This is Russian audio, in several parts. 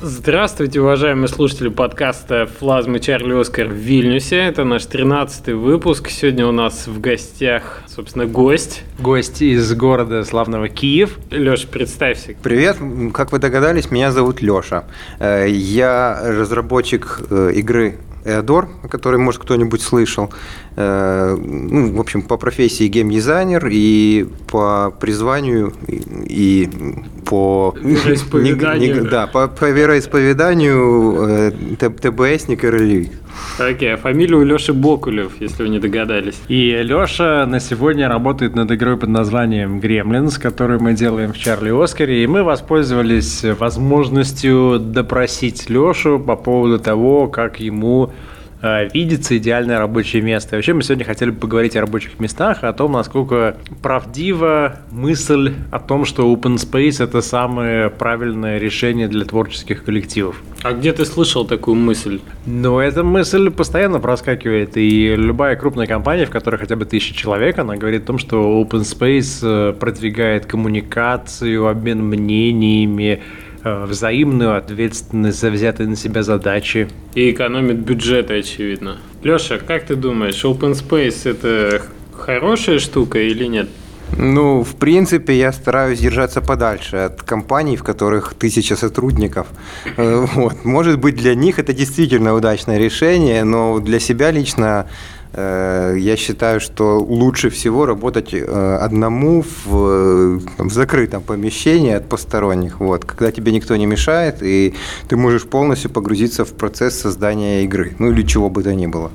Здравствуйте, уважаемые слушатели подкаста «Флазмы Чарли Оскар» в Вильнюсе. Это наш 13-й выпуск. Сегодня у нас в гостях, собственно, гость. Гость из города славного Киев. Леша, представься. Привет, как вы догадались, меня зовут Леша. Э, я разработчик э, игры Эодор, о которой, может, кто-нибудь слышал. Э, ну, в общем, по профессии геймдизайнер и по призванию и по вероисповеданию. да, по, по вероисповеданию э, ТБСник и ролевик. Окей, okay, а фамилия у Леши Бокулев, если вы не догадались. И Леша на сегодня работает над игрой под названием Gremlins, которую мы делаем в Чарли Оскаре, и мы воспользовались возможностью допросить Лешу по поводу того, как ему видится идеальное рабочее место. И вообще мы сегодня хотели бы поговорить о рабочих местах, о том, насколько правдива мысль о том, что open space это самое правильное решение для творческих коллективов. А где ты слышал такую мысль? Ну, эта мысль постоянно проскакивает, и любая крупная компания, в которой хотя бы тысяча человек, она говорит о том, что open space э, продвигает коммуникацию, обмен мнениями, Э, взаимную ответственность за взятые на себя задачи. И экономит бюджеты, очевидно. Леша, как ты думаешь, open space это хорошая штука или нет? Ну, в принципе, я стараюсь держаться подальше от компаний, в которых тысяча сотрудников. Э, вот. Может быть, для них это действительно удачное решение, но для себя лично Э, я считаю, что лучше всего работать э, одному в, в закрытом помещении от посторонних, вот, когда тебе никто не мешает, и ты можешь полностью погрузиться в процесс создания игры, ну или чего бы то ни было.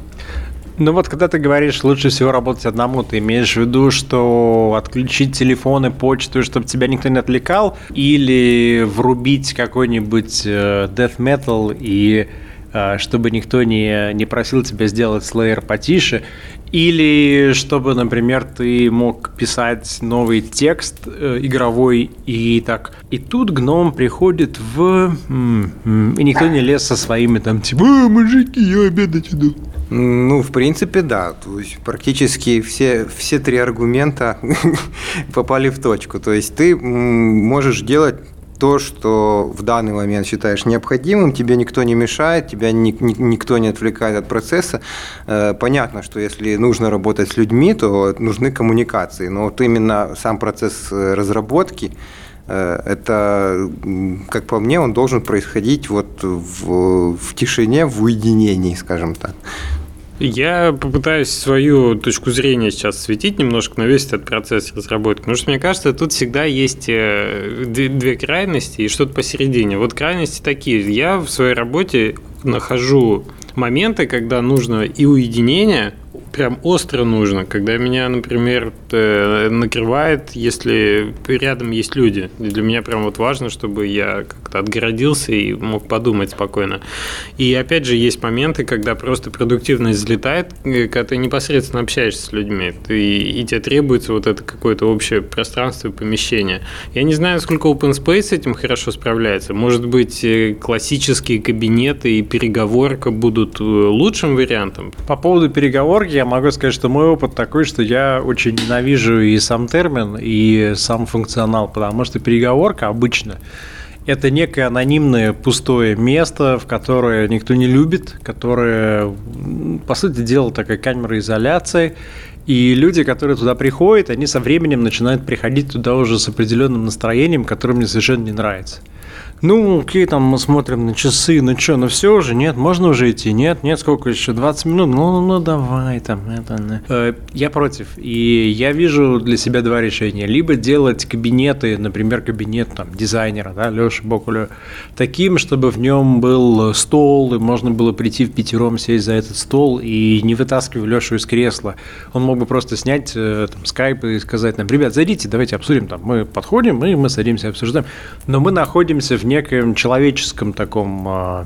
Ну вот, когда ты говоришь, лучше всего работать одному, ты имеешь в виду, что отключить телефон и почту, чтобы тебя никто не отвлекал, или врубить какой-нибудь э, death metal и чтобы никто не, не просил тебя сделать слэйер потише, или чтобы, например, ты мог писать новый текст э, игровой, и так, и тут гном приходит в... И никто не лез со своими там, типа, «А, мужики, я обедать иду. Ну, в принципе, да. То есть практически все, все три аргумента попали в точку. То есть ты можешь делать то, что в данный момент считаешь необходимым, тебе никто не мешает, тебя ни, ни, никто не отвлекает от процесса. Э, понятно, что если нужно работать с людьми, то нужны коммуникации, но вот именно сам процесс э, разработки, э, это, как по мне, он должен происходить вот в, в тишине, в уединении, скажем так. Я попытаюсь свою точку зрения сейчас светить немножко на весь этот процесс разработки, потому что мне кажется, тут всегда есть э, две крайности и что-то посередине. Вот крайности такие. Я в своей работе нахожу моменты, когда нужно и уединение, прям остро нужно, когда меня, например, э, накрывает, если рядом есть люди. Для меня прям вот важно, чтобы я как-то отгородился и мог подумать спокойно. И опять же, есть моменты, когда просто продуктивность взлетает, э, когда ты непосредственно общаешься с людьми, ты, и тебе требуется вот это какое-то общее пространство и помещение. Я не знаю, насколько Open Space с этим хорошо справляется. Может быть, э, классические кабинеты и переговорка будут лучшим вариантом? По поводу переговорки я могу сказать, что мой опыт такой, что я очень ненавижу и сам термин, и сам функционал, потому что переговорка обычно это некое анонимное пустое место, в которое никто не любит, которое, по сути дела, такая камера изоляции. И люди, которые туда приходят, они со временем начинают приходить туда уже с определенным настроением, которое мне совершенно не нравится. Ну, окей, там мы смотрим на часы, ну что, ну все уже, нет, можно уже идти, нет, нет, сколько еще, 20 минут, ну, ну, ну давай там, это, э, Я против, и я вижу для себя два решения. Либо делать кабинеты, например, кабинет там дизайнера, да, Леши Бокулю, таким, чтобы в нем был стол, и можно было прийти в пятером, сесть за этот стол и не вытаскивать Лешу из кресла. Он мог бы просто снять э, там скайп и сказать нам, ребят, зайдите, давайте обсудим, там, мы подходим, и мы садимся, обсуждаем. Но мы находимся в некоем человеческом таком а,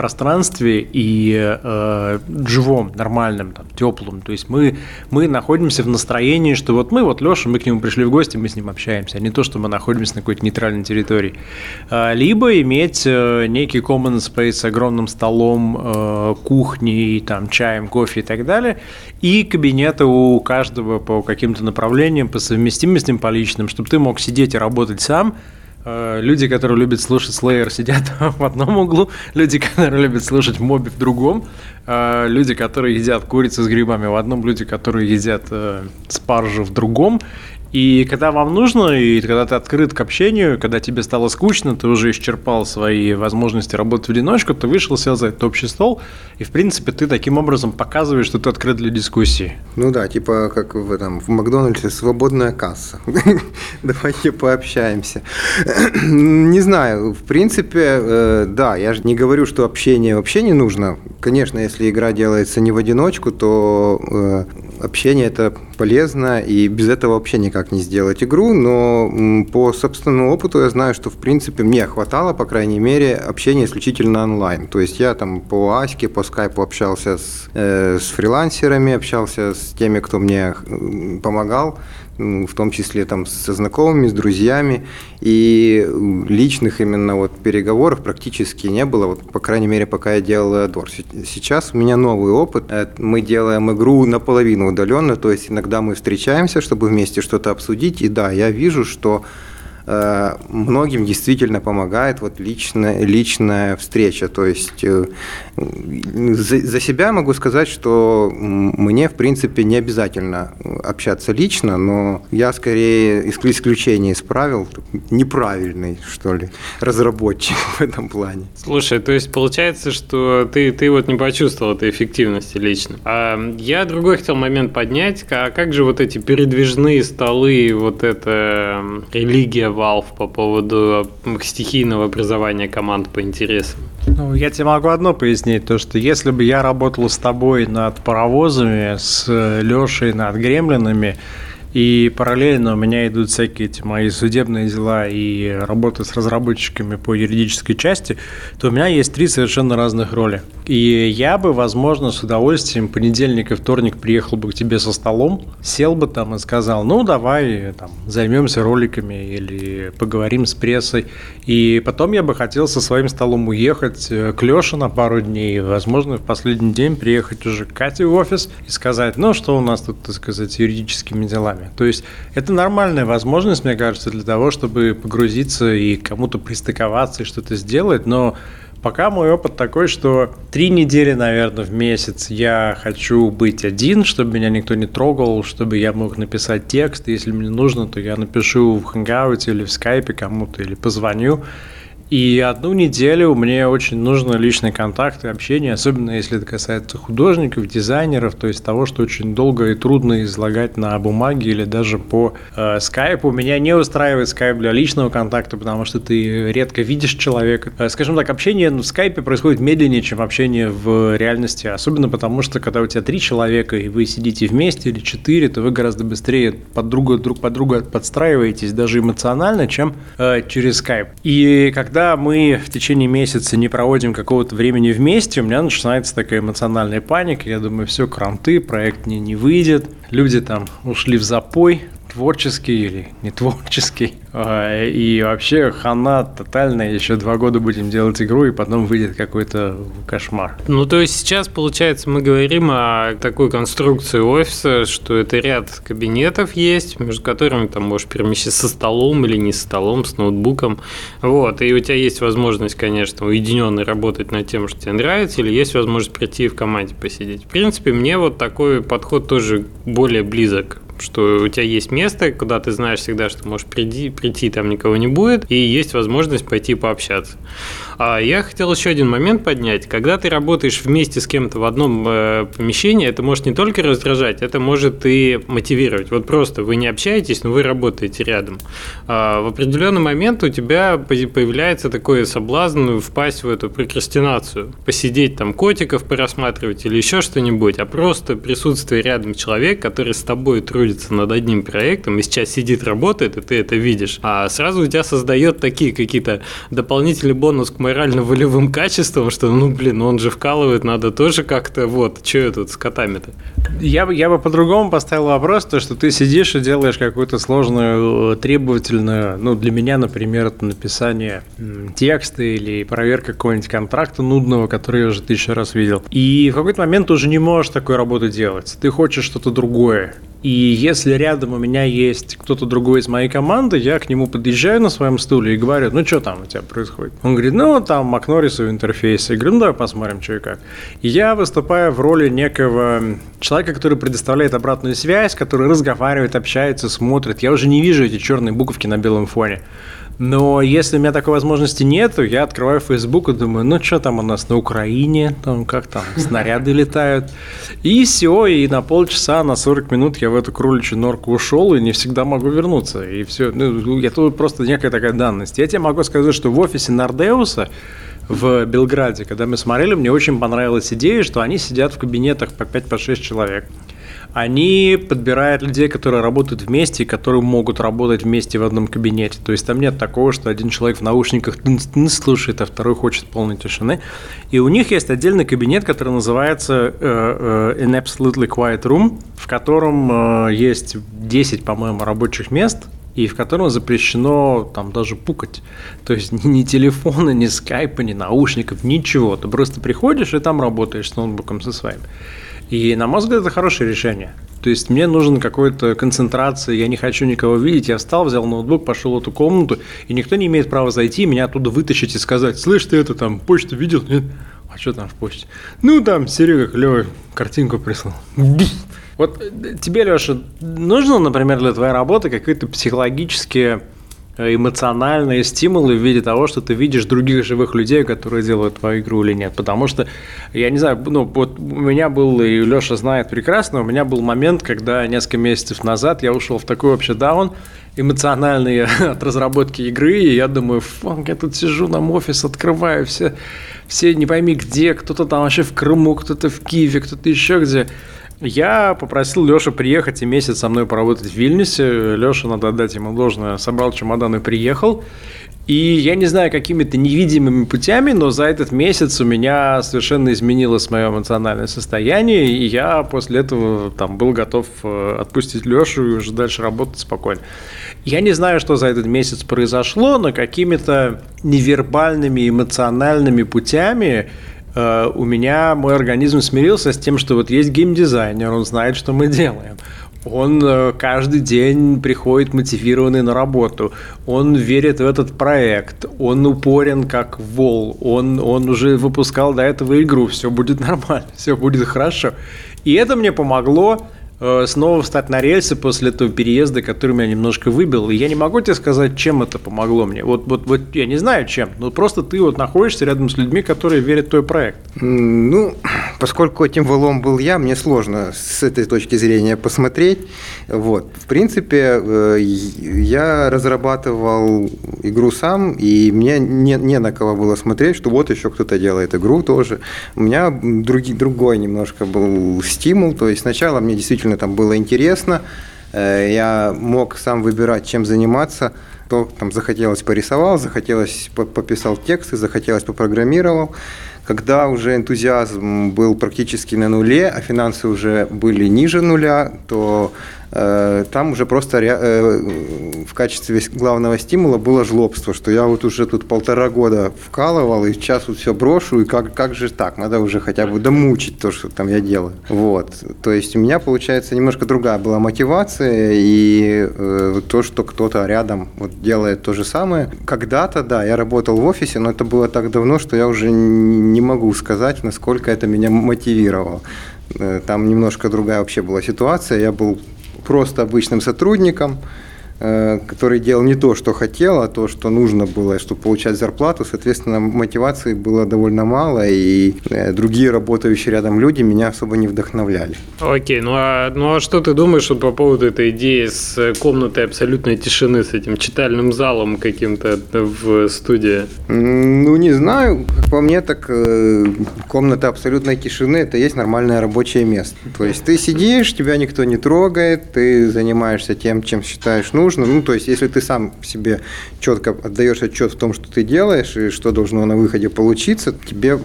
пространстве и э, живом, нормальном, там, теплом. То есть мы, мы находимся в настроении, что вот мы, вот Леша, мы к нему пришли в гости, мы с ним общаемся, а не то, что мы находимся на какой-то нейтральной территории. Э, либо иметь э, некий common space с огромным столом, э, кухней, там, чаем, кофе и так далее, и кабинеты у каждого по каким-то направлениям, по совместимостям, по личным, чтобы ты мог сидеть и работать сам, люди, которые любят слушать Slayer, сидят в одном углу, люди, которые любят слушать Моби в другом, э, люди, которые едят курицу с грибами в одном, люди, которые едят э, спаржу в другом, и когда вам нужно, и когда ты открыт к общению, когда тебе стало скучно, ты уже исчерпал свои возможности работать в одиночку, ты вышел, сел за этот общий стол, и, в принципе, ты таким образом показываешь, что ты открыт для дискуссии. Ну да, типа как в, этом, в Макдональдсе свободная касса. Давайте пообщаемся. Не знаю, в принципе, э, да, я же не говорю, что общение вообще не нужно. Конечно, если игра делается не в одиночку, то э, общение это полезно, и без этого вообще никак не сделать игру, но по собственному опыту я знаю, что в принципе мне хватало, по крайней мере, общения исключительно онлайн. То есть я там по Аське, по скайпу общался с, э, с фрилансерами, общался с теми, кто мне помогал, в том числе там со знакомыми, с друзьями, и личных именно вот переговоров практически не было, вот, по крайней мере, пока я делал Эдор. Сейчас у меня новый опыт, э, мы делаем игру наполовину удаленно, то есть иногда мы встречаемся, чтобы вместе что-то обсудить, и да, я вижу, что многим действительно помогает вот личная, личная встреча. То есть э, за, за себя могу сказать, что мне, в принципе, не обязательно общаться лично, но я скорее исключение из правил, неправильный, что ли, разработчик в этом плане. Слушай, то есть получается, что ты, ты вот не почувствовал этой эффективности лично. А я другой хотел момент поднять, а как же вот эти передвижные столы, вот эта религия Valve по поводу стихийного образования команд по интересам? Ну, я тебе могу одно пояснить, то что если бы я работал с тобой над паровозами, с Лешей над гремлинами, и параллельно у меня идут всякие эти мои судебные дела и работа с разработчиками по юридической части, то у меня есть три совершенно разных роли. И я бы, возможно, с удовольствием понедельник и вторник приехал бы к тебе со столом, сел бы там и сказал, ну, давай там, займемся роликами или поговорим с прессой. И потом я бы хотел со своим столом уехать э, к Леше на пару дней, возможно, в последний день приехать уже к Кате в офис и сказать, ну, что у нас тут, так сказать, юридическими делами. То есть это нормальная возможность, мне кажется, для того, чтобы погрузиться и кому-то пристыковаться и что-то сделать, но Пока мой опыт такой, что три недели, наверное, в месяц я хочу быть один, чтобы меня никто не трогал, чтобы я мог написать текст. Если мне нужно, то я напишу в Hangout или в скайпе кому-то, или позвоню. И одну неделю мне очень нужно личный контакт и общение, особенно если это касается художников, дизайнеров, то есть того, что очень долго и трудно излагать на бумаге или даже по э, скайпу. Меня не устраивает скайп для личного контакта, потому что ты редко видишь человека. Э, скажем так, общение в скайпе происходит медленнее, чем общение в реальности, особенно потому что когда у тебя три человека и вы сидите вместе или четыре, то вы гораздо быстрее под друга, друг под друга подстраиваетесь, даже эмоционально, чем э, через скайп. И когда когда мы в течение месяца не проводим какого-то времени вместе, у меня начинается такая эмоциональная паника. Я думаю, все, кранты, проект не, не выйдет. Люди там ушли в запой, творческий или не творческий. А, и вообще хана тотальная, еще два года будем делать игру, и потом выйдет какой-то кошмар. Ну, то есть сейчас, получается, мы говорим о такой конструкции офиса, что это ряд кабинетов есть, между которыми там можешь перемещаться со столом или не со столом, с ноутбуком. Вот, и у тебя есть возможность, конечно, уединенно работать над тем, что тебе нравится, или есть возможность прийти в команде посидеть. В принципе, мне вот такой подход тоже более близок что у тебя есть место, куда ты знаешь всегда, что можешь прийти, прийти там никого не будет, и есть возможность пойти пообщаться. А я хотел еще один момент поднять. Когда ты работаешь вместе с кем-то в одном э, помещении, это может не только раздражать, это может и мотивировать. Вот просто вы не общаетесь, но вы работаете рядом. А в определенный момент у тебя появляется такой соблазн впасть в эту прокрастинацию, посидеть там котиков порассматривать или еще что-нибудь, а просто присутствие рядом человека, который с тобой трудится над одним проектом и сейчас сидит, работает, и ты это видишь, а сразу у тебя создает такие какие-то дополнительный бонус к морально-волевым качеством, что, ну, блин, он же вкалывает, надо тоже как-то, вот, что я тут с котами-то? Я, бы, я бы по-другому поставил вопрос, то, что ты сидишь и делаешь какую-то сложную, требовательную, ну, для меня, например, это написание текста или проверка какого-нибудь контракта нудного, который я уже тысячу раз видел. И в какой-то момент ты уже не можешь такой работу делать. Ты хочешь что-то другое. И если рядом у меня есть кто-то другой из моей команды, я к нему подъезжаю на своем стуле и говорю, ну что там у тебя происходит? Он говорит, ну там Макно рисую интерфейс. Я говорю, ну давай посмотрим, что и как. И я выступаю в роли некого человека, который предоставляет обратную связь, который разговаривает, общается, смотрит. Я уже не вижу эти черные буковки на белом фоне. Но если у меня такой возможности нет, я открываю Facebook и думаю, ну что там у нас на Украине, там как там снаряды летают. И все, и на полчаса, на 40 минут я в эту кроличью норку ушел и не всегда могу вернуться. И все, ну, это просто некая такая данность. Я тебе могу сказать, что в офисе Нардеуса в Белграде, когда мы смотрели, мне очень понравилась идея, что они сидят в кабинетах по 5-6 человек они подбирают людей, которые работают вместе и которые могут работать вместе в одном кабинете. То есть там нет такого, что один человек в наушниках слушает, а второй хочет полной тишины. И у них есть отдельный кабинет, который называется uh, uh, An Absolutely Quiet Room, в котором uh, есть 10, по-моему, рабочих мест, и в котором запрещено там даже пукать. То есть ни телефона, ни скайпа, ни наушников, ничего. Ты просто приходишь и там работаешь с ноутбуком со своим. И, на мой взгляд, это хорошее решение. То есть мне нужен какой-то концентрация, я не хочу никого видеть. Я встал, взял ноутбук, пошел в эту комнату, и никто не имеет права зайти, меня оттуда вытащить и сказать, слышь, ты это там, почту видел? Нет? А что там в почте? Ну, там Серега клевый картинку прислал. Вот тебе, Леша, нужно, например, для твоей работы какие-то психологические эмоциональные стимулы в виде того, что ты видишь других живых людей, которые делают твою игру или нет. Потому что, я не знаю, ну вот у меня был, и Леша знает прекрасно, у меня был момент, когда несколько месяцев назад я ушел в такой вообще даун, эмоциональный от разработки игры, и я думаю, фанк, я тут сижу, нам офис открываю, все, все не пойми где, кто-то там вообще в Крыму, кто-то в Киеве, кто-то еще где. Я попросил Лешу приехать и месяц со мной поработать в Вильнюсе. Леша, надо отдать ему должное, собрал чемодан и приехал. И я не знаю, какими-то невидимыми путями, но за этот месяц у меня совершенно изменилось мое эмоциональное состояние, и я после этого там был готов э, отпустить Лешу и уже дальше работать спокойно. Я не знаю, что за этот месяц произошло, но какими-то невербальными эмоциональными путями у меня мой организм смирился с тем, что вот есть геймдизайнер, он знает, что мы делаем. Он э, каждый день приходит мотивированный на работу. Он верит в этот проект. Он упорен как вол. Он, он уже выпускал до этого игру. Все будет нормально, все будет хорошо. И это мне помогло Э, снова встать на рельсы после этого переезда, который меня немножко выбил. И я не могу тебе сказать, чем это помогло мне. Вот, вот, вот я не знаю, чем. Но просто ты вот находишься рядом с людьми, которые верят в твой проект. Ну, поскольку этим валом был я, мне сложно с этой точки зрения посмотреть. Вот. В принципе, э, я разрабатывал игру сам, и мне не, не на кого было смотреть, что вот еще кто-то делает игру тоже. У меня другой, другой немножко был стимул. То есть сначала мне действительно действительно там было интересно. Э, я мог сам выбирать, чем заниматься. То там захотелось порисовал, захотелось пописал тексты, захотелось попрограммировал. Когда уже энтузиазм был практически на нуле, а финансы уже были ниже нуля, то там уже просто э, в качестве главного стимула было жлобство, что я вот уже тут полтора года вкалывал, и сейчас вот все брошу, и как, как же так, надо уже хотя бы домучить то, что там я делаю. Вот. То есть у меня, получается, немножко другая была мотивация, и э, то, что кто-то рядом вот делает то же самое. Когда-то, да, я работал в офисе, но это было так давно, что я уже не могу сказать, насколько это меня мотивировало. Э, там немножко другая вообще была ситуация. Я был просто обычным сотрудником, который делал не то, что хотел, а то, что нужно было, чтобы получать зарплату. Соответственно, мотивации было довольно мало, и э, другие работающие рядом люди меня особо не вдохновляли. Окей, ну а, ну а что ты думаешь вот по поводу этой идеи с комнатой абсолютной тишины, с этим читальным залом каким-то в студии? Ну, не знаю. Как по мне, так э, комната абсолютной тишины – это есть нормальное рабочее место. То есть ты сидишь, тебя никто не трогает, ты занимаешься тем, чем считаешь нужным, нужно. Ну, то есть, если ты сам себе четко отдаешь отчет в том, что ты делаешь и что должно на выходе получиться, тебе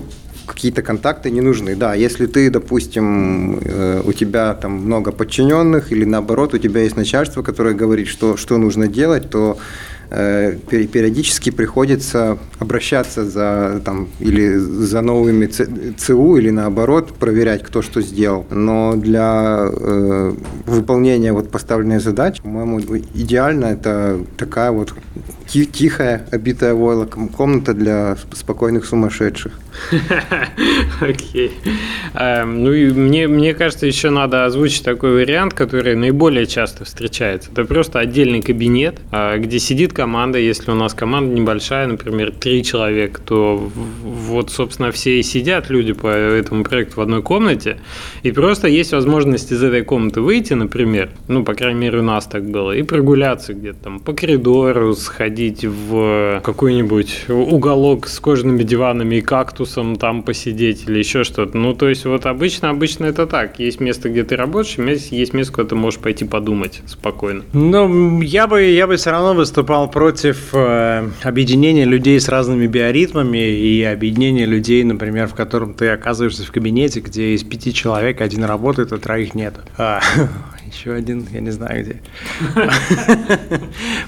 какие-то контакты не нужны. Да, если ты, допустим, э, у тебя там много подчиненных или наоборот, у тебя есть начальство, которое говорит, что, что нужно делать, то периодически приходится обращаться за там или за новыми ЦУ или наоборот проверять, кто что сделал. Но для э, выполнения вот поставленной задачи, по-моему, идеально это такая вот тихая, обитая войлоком комната для спокойных сумасшедших. Окей. Эм, ну и мне, мне кажется, еще надо озвучить такой вариант, который наиболее часто встречается. Это просто отдельный кабинет, а, где сидит команда. Если у нас команда небольшая, например, три человека, то вот, собственно, все и сидят люди по этому проекту в одной комнате. И просто есть возможность из этой комнаты выйти, например, ну, по крайней мере, у нас так было, и прогуляться где-то там по коридору, сходить в какой-нибудь уголок с кожаными диванами и кактусом там посидеть или еще что-то. Ну, то есть, вот обычно, обычно это так. Есть место, где ты работаешь, есть место, куда ты можешь пойти подумать спокойно. Ну, я бы, я бы все равно выступал против э, объединения людей с разными биоритмами и объединения людей, например, в котором ты оказываешься в кабинете, где из пяти человек один работает, а троих нет. А, еще один, я не знаю где.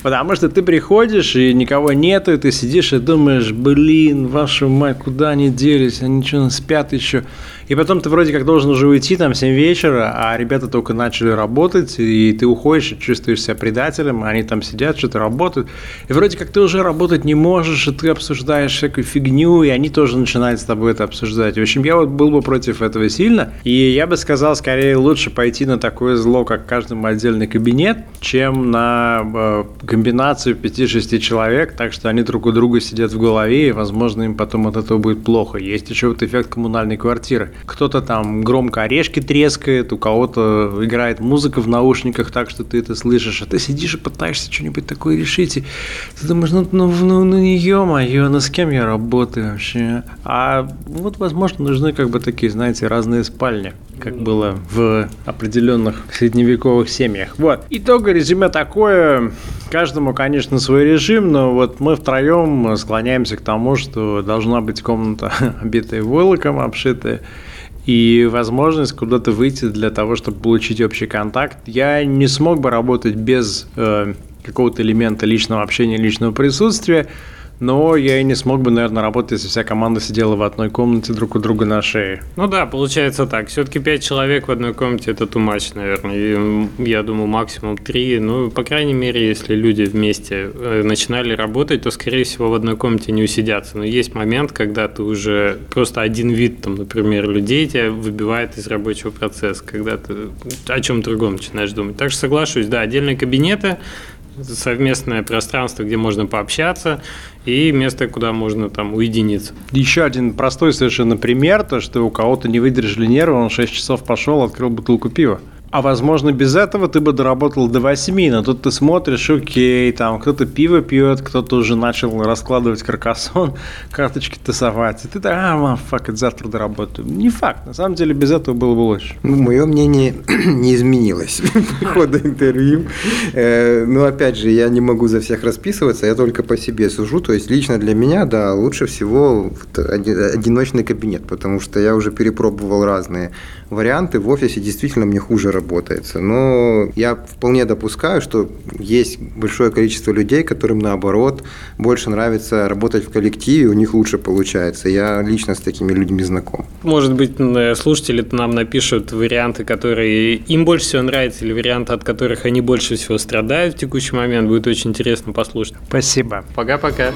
Потому что ты приходишь, и никого нету, и ты сидишь и думаешь, блин, вашу мать, куда они делись, они что, спят еще? И потом ты вроде как должен уже уйти там в 7 вечера, а ребята только начали работать, и ты уходишь и чувствуешь себя предателем, они там сидят, что-то работают. И вроде как ты уже работать не можешь, и ты обсуждаешь всякую фигню, и они тоже начинают с тобой это обсуждать. В общем, я вот был бы против этого сильно, и я бы сказал, скорее лучше пойти на такое зло, как каждому отдельный кабинет, чем на э, комбинацию 5-6 человек, так что они друг у друга сидят в голове, и, возможно, им потом от этого будет плохо. Есть еще вот эффект коммунальной квартиры кто-то там громко орешки трескает, у кого-то играет музыка в наушниках так, что ты это слышишь, а ты сидишь и пытаешься что-нибудь такое решить, и ты думаешь, ну, ну, ну, ну ё-моё, ну с кем я работаю вообще? А вот, возможно, нужны как бы такие, знаете, разные спальни, как было в определенных средневековых семьях. Вот. Итог резюме такое. Каждому, конечно, свой режим, но вот мы втроем склоняемся к тому, что должна быть комната, обитая войлоком, обшитая и возможность куда-то выйти для того, чтобы получить общий контакт. Я не смог бы работать без э, какого-то элемента личного общения, личного присутствия, но я и не смог бы, наверное, работать, если вся команда сидела в одной комнате друг у друга на шее. Ну да, получается так. Все-таки пять человек в одной комнате это much, наверное. И я думаю, максимум три. Ну, по крайней мере, если люди вместе э, начинали работать, то, скорее всего, в одной комнате не усидятся. Но есть момент, когда ты уже просто один вид, там, например, людей тебя выбивает из рабочего процесса, когда ты о чем другом начинаешь думать. Так что соглашусь, да, отдельные кабинеты, совместное пространство, где можно пообщаться, и место, куда можно там уединиться. Еще один простой совершенно пример, то, что у кого-то не выдержали нервы, он 6 часов пошел, открыл бутылку пива. А возможно, без этого ты бы доработал до 8, но тут ты смотришь, окей, там кто-то пиво пьет, кто-то уже начал раскладывать каркасон, карточки тасовать. И ты так, а, фак, завтра доработаю. Не факт, на самом деле без этого было бы лучше. Ну, мое мнение не изменилось по ходу интервью. Э, но опять же, я не могу за всех расписываться, я только по себе сужу. То есть лично для меня, да, лучше всего одиночный кабинет, потому что я уже перепробовал разные варианты. В офисе действительно мне хуже работается. Но я вполне допускаю, что есть большое количество людей, которым наоборот больше нравится работать в коллективе, у них лучше получается. Я лично с такими людьми знаком. Может быть, слушатели нам напишут варианты, которые им больше всего нравятся, или варианты, от которых они больше всего страдают в текущий момент. Будет очень интересно послушать. Спасибо. Пока-пока.